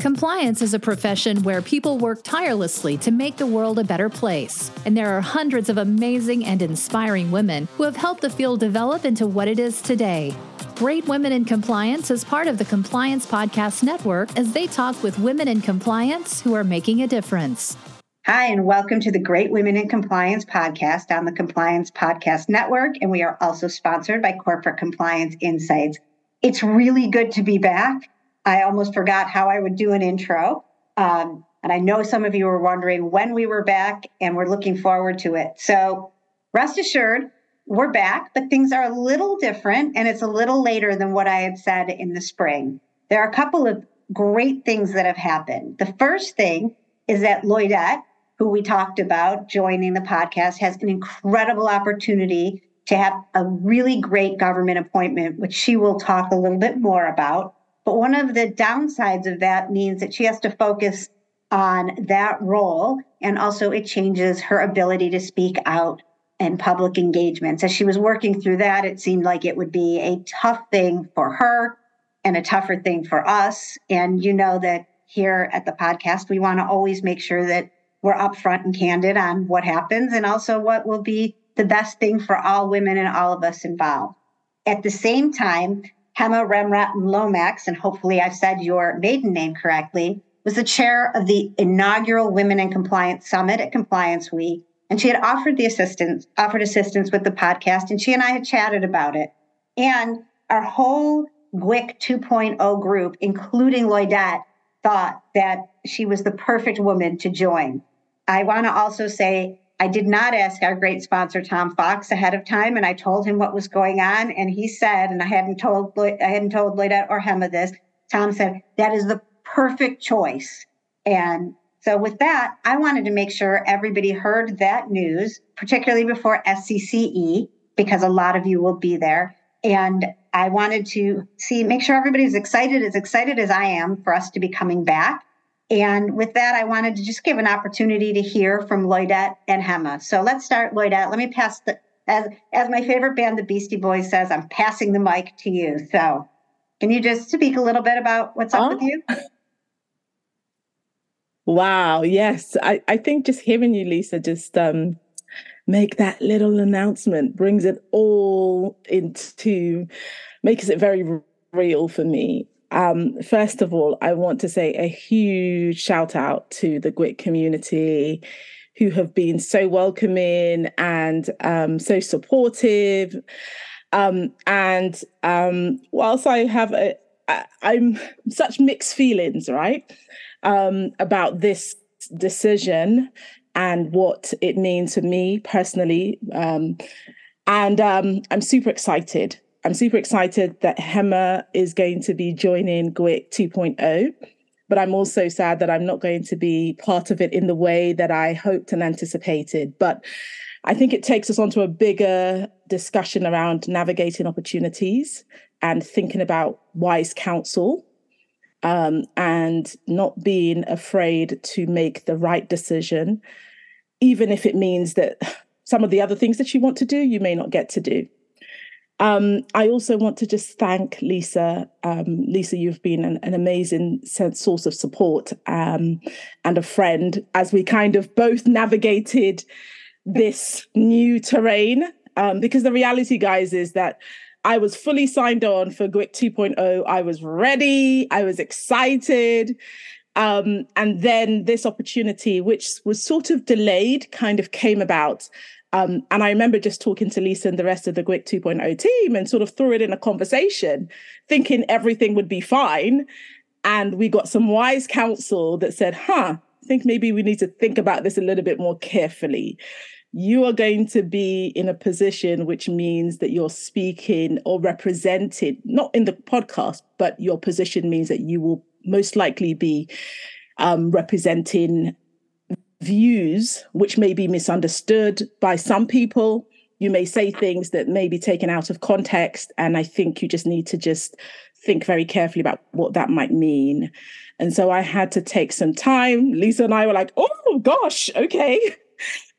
Compliance is a profession where people work tirelessly to make the world a better place. And there are hundreds of amazing and inspiring women who have helped the field develop into what it is today. Great Women in Compliance is part of the Compliance Podcast Network as they talk with women in compliance who are making a difference. Hi, and welcome to the Great Women in Compliance podcast on the Compliance Podcast Network. And we are also sponsored by Corporate Compliance Insights. It's really good to be back. I almost forgot how I would do an intro. Um, and I know some of you were wondering when we were back, and we're looking forward to it. So rest assured, we're back, but things are a little different, and it's a little later than what I had said in the spring. There are a couple of great things that have happened. The first thing is that Lloydette, who we talked about joining the podcast, has an incredible opportunity to have a really great government appointment, which she will talk a little bit more about. But one of the downsides of that means that she has to focus on that role. And also, it changes her ability to speak out in public engagements. As she was working through that, it seemed like it would be a tough thing for her and a tougher thing for us. And you know that here at the podcast, we want to always make sure that we're upfront and candid on what happens and also what will be the best thing for all women and all of us involved. At the same time, Hemma Remrat Lomax, and hopefully I've said your maiden name correctly, was the chair of the inaugural Women in Compliance Summit at Compliance Week. And she had offered the assistance, offered assistance with the podcast, and she and I had chatted about it. And our whole GWIC 2.0 group, including Lloydette, thought that she was the perfect woman to join. I want to also say I did not ask our great sponsor Tom Fox ahead of time, and I told him what was going on, and he said, and I hadn't told I hadn't told Lloydette or Hemma this. Tom said that is the perfect choice, and so with that, I wanted to make sure everybody heard that news, particularly before SCCE, because a lot of you will be there, and I wanted to see make sure everybody's excited as excited as I am for us to be coming back and with that, I wanted to just give an opportunity to hear from Lloydette and Hemma. So let's start, Lloydette. Let me pass the, as, as my favorite band, the Beastie Boys, says, I'm passing the mic to you. So can you just speak a little bit about what's up oh. with you? Wow. Yes. I, I think just hearing you, Lisa, just um, make that little announcement brings it all into, makes it very real for me. Um, first of all, I want to say a huge shout out to the GWIC community who have been so welcoming and um, so supportive. Um, and um, whilst I have a, I, I'm such mixed feelings, right, um, about this decision and what it means to me personally. Um, and I'm super excited I'm super excited that Hemma is going to be joining GWIC 2.0, but I'm also sad that I'm not going to be part of it in the way that I hoped and anticipated. But I think it takes us onto a bigger discussion around navigating opportunities and thinking about wise counsel um, and not being afraid to make the right decision, even if it means that some of the other things that you want to do, you may not get to do. Um, I also want to just thank Lisa. Um, Lisa, you've been an, an amazing source of support um, and a friend as we kind of both navigated this new terrain. Um, because the reality, guys, is that I was fully signed on for GWIC 2.0. I was ready. I was excited. Um, and then this opportunity, which was sort of delayed, kind of came about um, and I remember just talking to Lisa and the rest of the GWIC 2.0 team and sort of threw it in a conversation, thinking everything would be fine. And we got some wise counsel that said, huh, I think maybe we need to think about this a little bit more carefully. You are going to be in a position which means that you're speaking or represented, not in the podcast, but your position means that you will most likely be um, representing views which may be misunderstood by some people. You may say things that may be taken out of context. And I think you just need to just think very carefully about what that might mean. And so I had to take some time. Lisa and I were like, oh gosh, okay.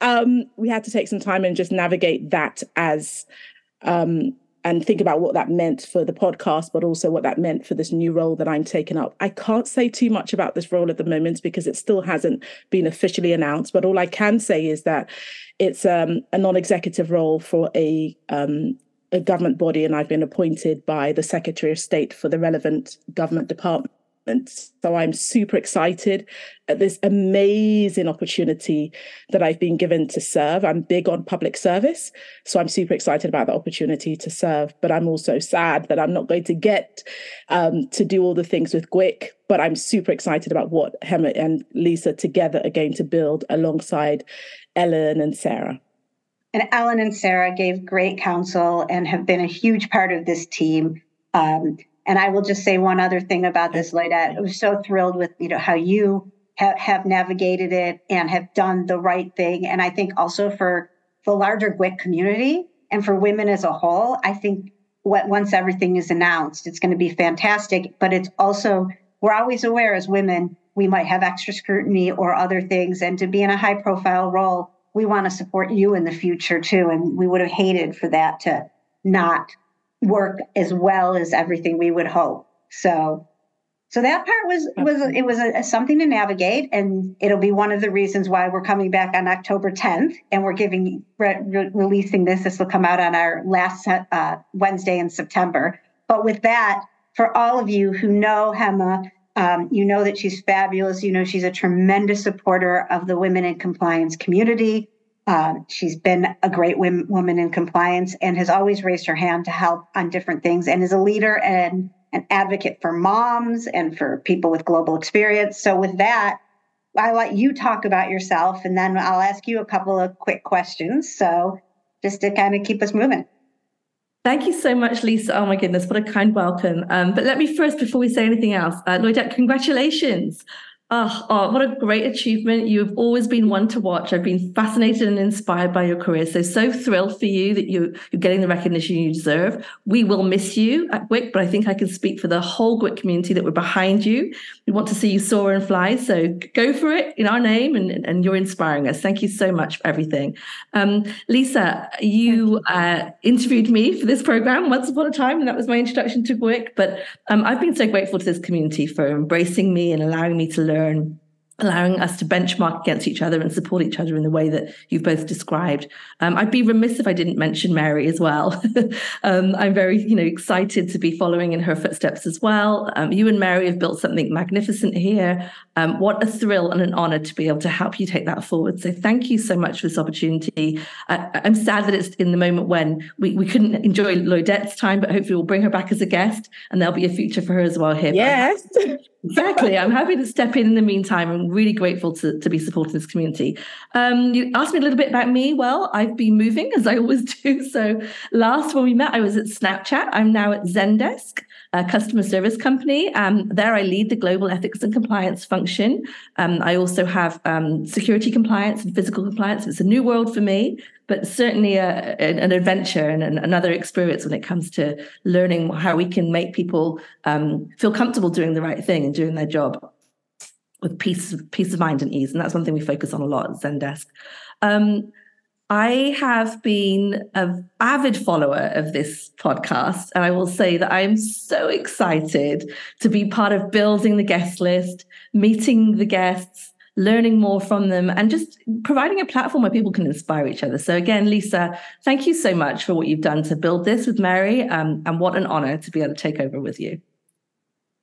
Um, we had to take some time and just navigate that as um, and think about what that meant for the podcast, but also what that meant for this new role that I'm taking up. I can't say too much about this role at the moment because it still hasn't been officially announced. But all I can say is that it's um, a non-executive role for a um, a government body, and I've been appointed by the Secretary of State for the relevant government department so I'm super excited at this amazing opportunity that I've been given to serve. I'm big on public service. So I'm super excited about the opportunity to serve. But I'm also sad that I'm not going to get um, to do all the things with GWIC. But I'm super excited about what Hemma and Lisa together are going to build alongside Ellen and Sarah. And Ellen and Sarah gave great counsel and have been a huge part of this team. Um, and I will just say one other thing about this, Lloydette. I was so thrilled with you know how you have, have navigated it and have done the right thing. And I think also for the larger GWIC community and for women as a whole, I think what once everything is announced, it's going to be fantastic. But it's also we're always aware as women we might have extra scrutiny or other things, and to be in a high profile role, we want to support you in the future too. And we would have hated for that to not work as well as everything we would hope. So, so that part was was it was a, something to navigate, and it'll be one of the reasons why we're coming back on October 10th, and we're giving re- re- releasing this. This will come out on our last uh, Wednesday in September. But with that, for all of you who know Hemma, um, you know that she's fabulous. You know she's a tremendous supporter of the women in compliance community. Um, she's been a great woman in compliance and has always raised her hand to help on different things and is a leader and an advocate for moms and for people with global experience. So, with that, I let you talk about yourself and then I'll ask you a couple of quick questions. So, just to kind of keep us moving. Thank you so much, Lisa. Oh my goodness, what a kind welcome. Um, but let me first, before we say anything else, uh, Lloydette, congratulations Oh, oh, what a great achievement. You've always been one to watch. I've been fascinated and inspired by your career. So, so thrilled for you that you, you're getting the recognition you deserve. We will miss you at GWIC, but I think I can speak for the whole GWIC community that we're behind you. We want to see you soar and fly. So go for it in our name, and, and you're inspiring us. Thank you so much for everything. Um, Lisa, you uh, interviewed me for this program once upon a time, and that was my introduction to GWIC. But um, I've been so grateful to this community for embracing me and allowing me to learn learn allowing us to benchmark against each other and support each other in the way that you've both described. Um, I'd be remiss if I didn't mention Mary as well. um, I'm very, you know, excited to be following in her footsteps as well. Um, you and Mary have built something magnificent here. Um, what a thrill and an honor to be able to help you take that forward. So thank you so much for this opportunity. I, am sad that it's in the moment when we, we couldn't enjoy Lloydette's time, but hopefully we'll bring her back as a guest and there'll be a future for her as well here. Yes. exactly. I'm happy to step in in the meantime. I'm really grateful to, to be supporting this community. Um, you asked me a little bit about me. Well, I've been moving as I always do. So last when we met, I was at Snapchat. I'm now at Zendesk a customer service company. Um, there, I lead the global ethics and compliance function. Um, I also have um, security compliance and physical compliance. It's a new world for me, but certainly a, an adventure and another experience when it comes to learning how we can make people um, feel comfortable doing the right thing and doing their job with peace, peace of mind and ease. And that's one thing we focus on a lot at Zendesk. Um, I have been an avid follower of this podcast, and I will say that I am so excited to be part of building the guest list, meeting the guests, learning more from them, and just providing a platform where people can inspire each other. So, again, Lisa, thank you so much for what you've done to build this with Mary, um, and what an honor to be able to take over with you.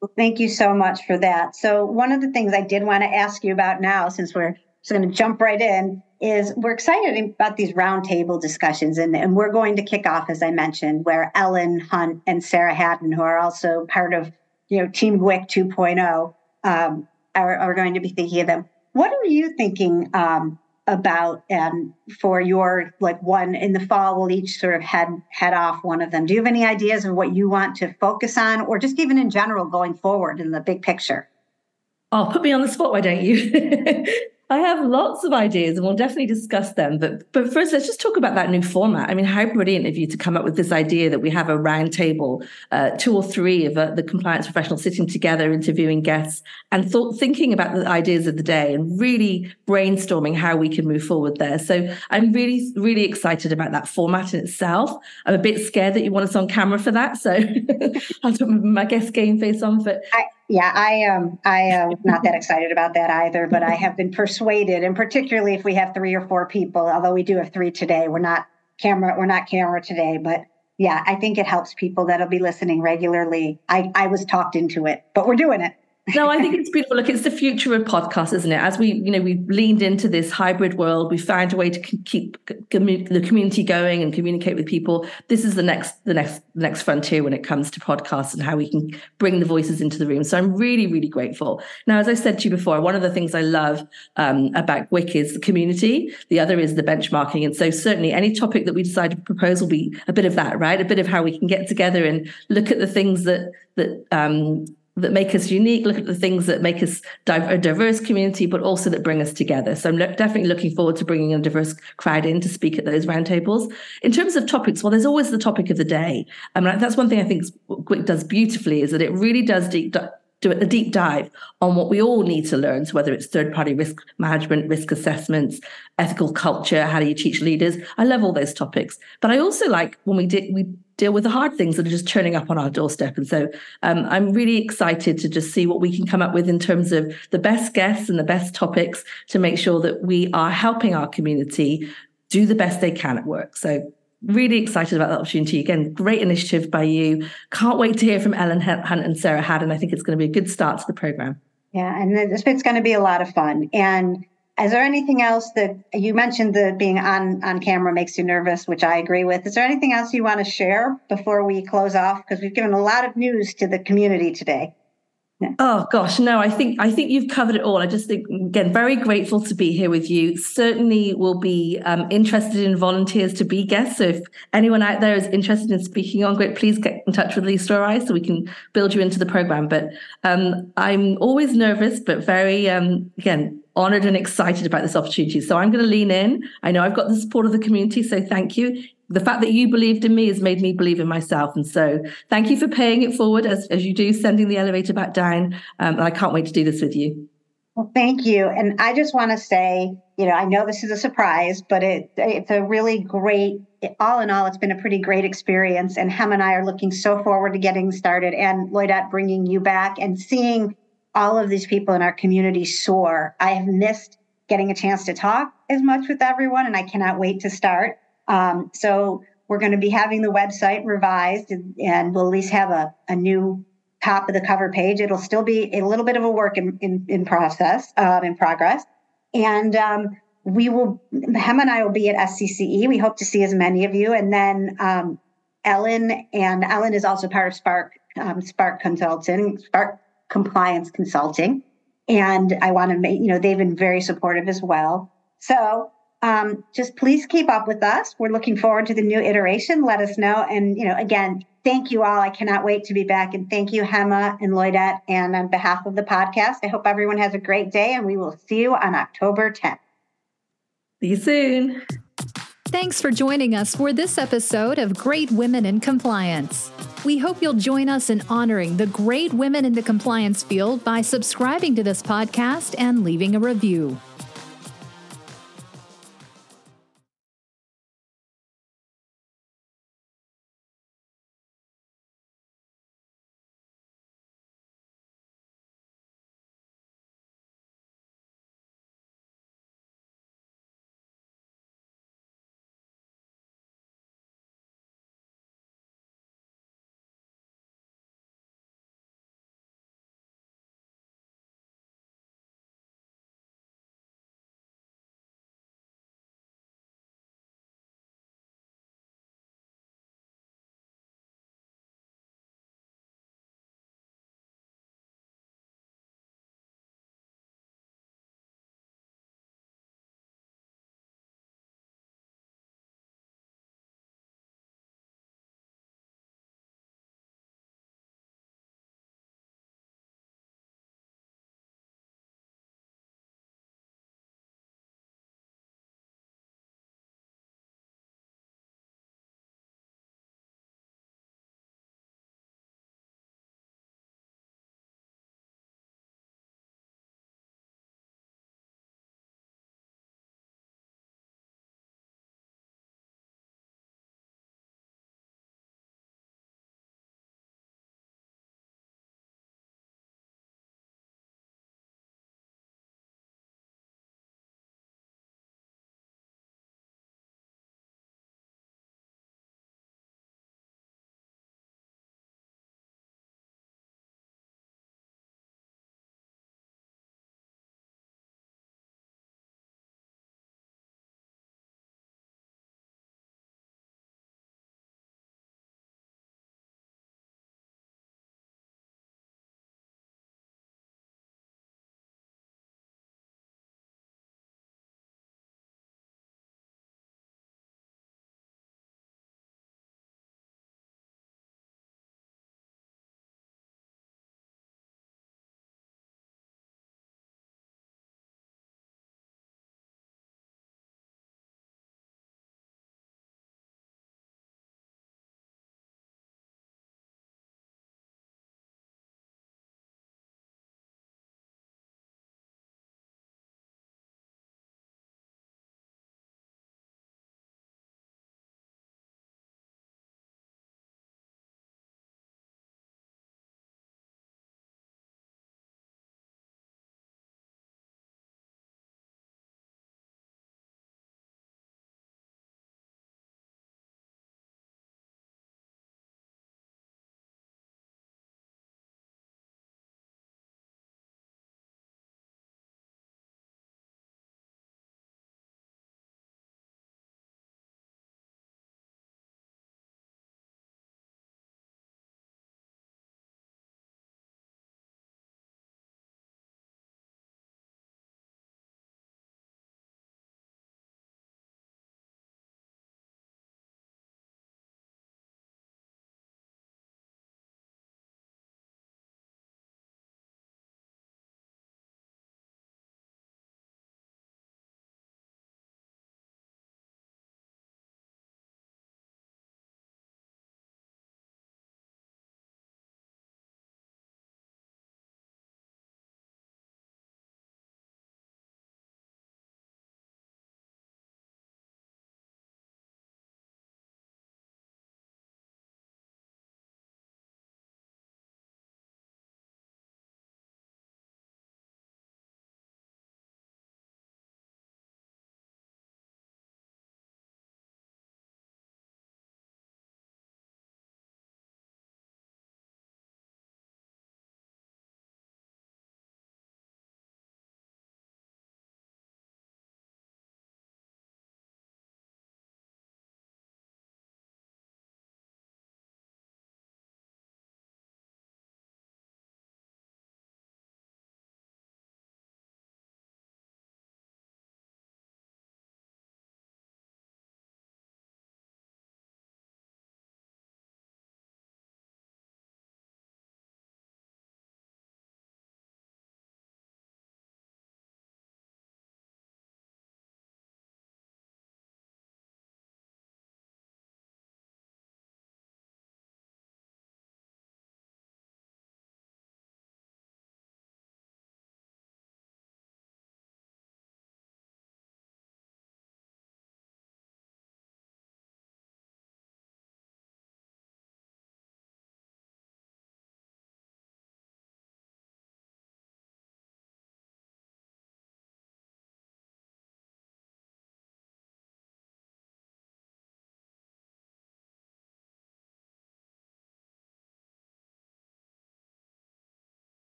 Well, thank you so much for that. So, one of the things I did want to ask you about now, since we're just going to jump right in, is we're excited about these roundtable discussions. And, and we're going to kick off, as I mentioned, where Ellen Hunt and Sarah Hadden, who are also part of you know Team GWIC 2.0, um, are, are going to be thinking of them. What are you thinking um, about um, for your like one in the fall? We'll each sort of head head off one of them. Do you have any ideas of what you want to focus on, or just even in general going forward in the big picture? Oh, put me on the spot, why don't you? I have lots of ideas and we'll definitely discuss them. But but first, let's just talk about that new format. I mean, how brilliant of you to come up with this idea that we have a roundtable, uh, two or three of uh, the compliance professionals sitting together, interviewing guests, and thought, thinking about the ideas of the day and really brainstorming how we can move forward there. So I'm really, really excited about that format in itself. I'm a bit scared that you want us on camera for that. So I'll put my guest game face on. But I- yeah, I am. Um, I am not that excited about that either. But I have been persuaded, and particularly if we have three or four people, although we do have three today, we're not camera. We're not camera today, but yeah, I think it helps people that'll be listening regularly. I I was talked into it, but we're doing it no, I think it's beautiful. Look, it's the future of podcasts, isn't it? As we, you know, we've leaned into this hybrid world, we found a way to keep the community going and communicate with people. This is the next, the next, next frontier when it comes to podcasts and how we can bring the voices into the room. So I'm really, really grateful. Now, as I said to you before, one of the things I love um, about GWIC is the community. The other is the benchmarking. And so certainly any topic that we decide to propose will be a bit of that, right? A bit of how we can get together and look at the things that that um, that make us unique, look at the things that make us a diverse community, but also that bring us together. So I'm definitely looking forward to bringing a diverse crowd in to speak at those roundtables. In terms of topics, well, there's always the topic of the day. I mean, that's one thing I think GWIC does beautifully is that it really does deep do a deep dive on what we all need to learn. So whether it's third party risk management, risk assessments, ethical culture, how do you teach leaders? I love all those topics. But I also like when we we deal with the hard things that are just turning up on our doorstep. And so um, I'm really excited to just see what we can come up with in terms of the best guests and the best topics to make sure that we are helping our community do the best they can at work. So really excited about that opportunity. Again, great initiative by you. Can't wait to hear from Ellen Hunt and Sarah Hadden. I think it's going to be a good start to the program. Yeah, and it's going to be a lot of fun. And is there anything else that you mentioned that being on on camera makes you nervous, which I agree with? Is there anything else you want to share before we close off? Because we've given a lot of news to the community today. Oh gosh, no, I think I think you've covered it all. I just think again, very grateful to be here with you. Certainly will be um, interested in volunteers to be guests. So if anyone out there is interested in speaking on GWIC, please get in touch with Lisa or I so we can build you into the program. But um, I'm always nervous, but very um, again honored and excited about this opportunity. So I'm going to lean in. I know I've got the support of the community, so thank you the fact that you believed in me has made me believe in myself. And so thank you for paying it forward as, as you do, sending the elevator back down. Um, and I can't wait to do this with you. Well, thank you. And I just want to say, you know, I know this is a surprise, but it, it's a really great, all in all, it's been a pretty great experience. And Hem and I are looking so forward to getting started and Lloydette bringing you back and seeing all of these people in our community soar. I have missed getting a chance to talk as much with everyone, and I cannot wait to start. Um, so we're going to be having the website revised and, and, we'll at least have a, a new top of the cover page. It'll still be a little bit of a work in, in, in process, um, in progress. And um, we will, Hem and I will be at SCCE. We hope to see as many of you. And then um, Ellen, and Ellen is also part of Spark, um, Spark Consulting, Spark Compliance Consulting. And I want to make, you know, they've been very supportive as well. So um, just please keep up with us. We're looking forward to the new iteration. Let us know. And, you know, again, thank you all. I cannot wait to be back. And thank you, Hemma and Lloydette. And on behalf of the podcast, I hope everyone has a great day and we will see you on October 10th. See you soon. Thanks for joining us for this episode of Great Women in Compliance. We hope you'll join us in honoring the great women in the compliance field by subscribing to this podcast and leaving a review.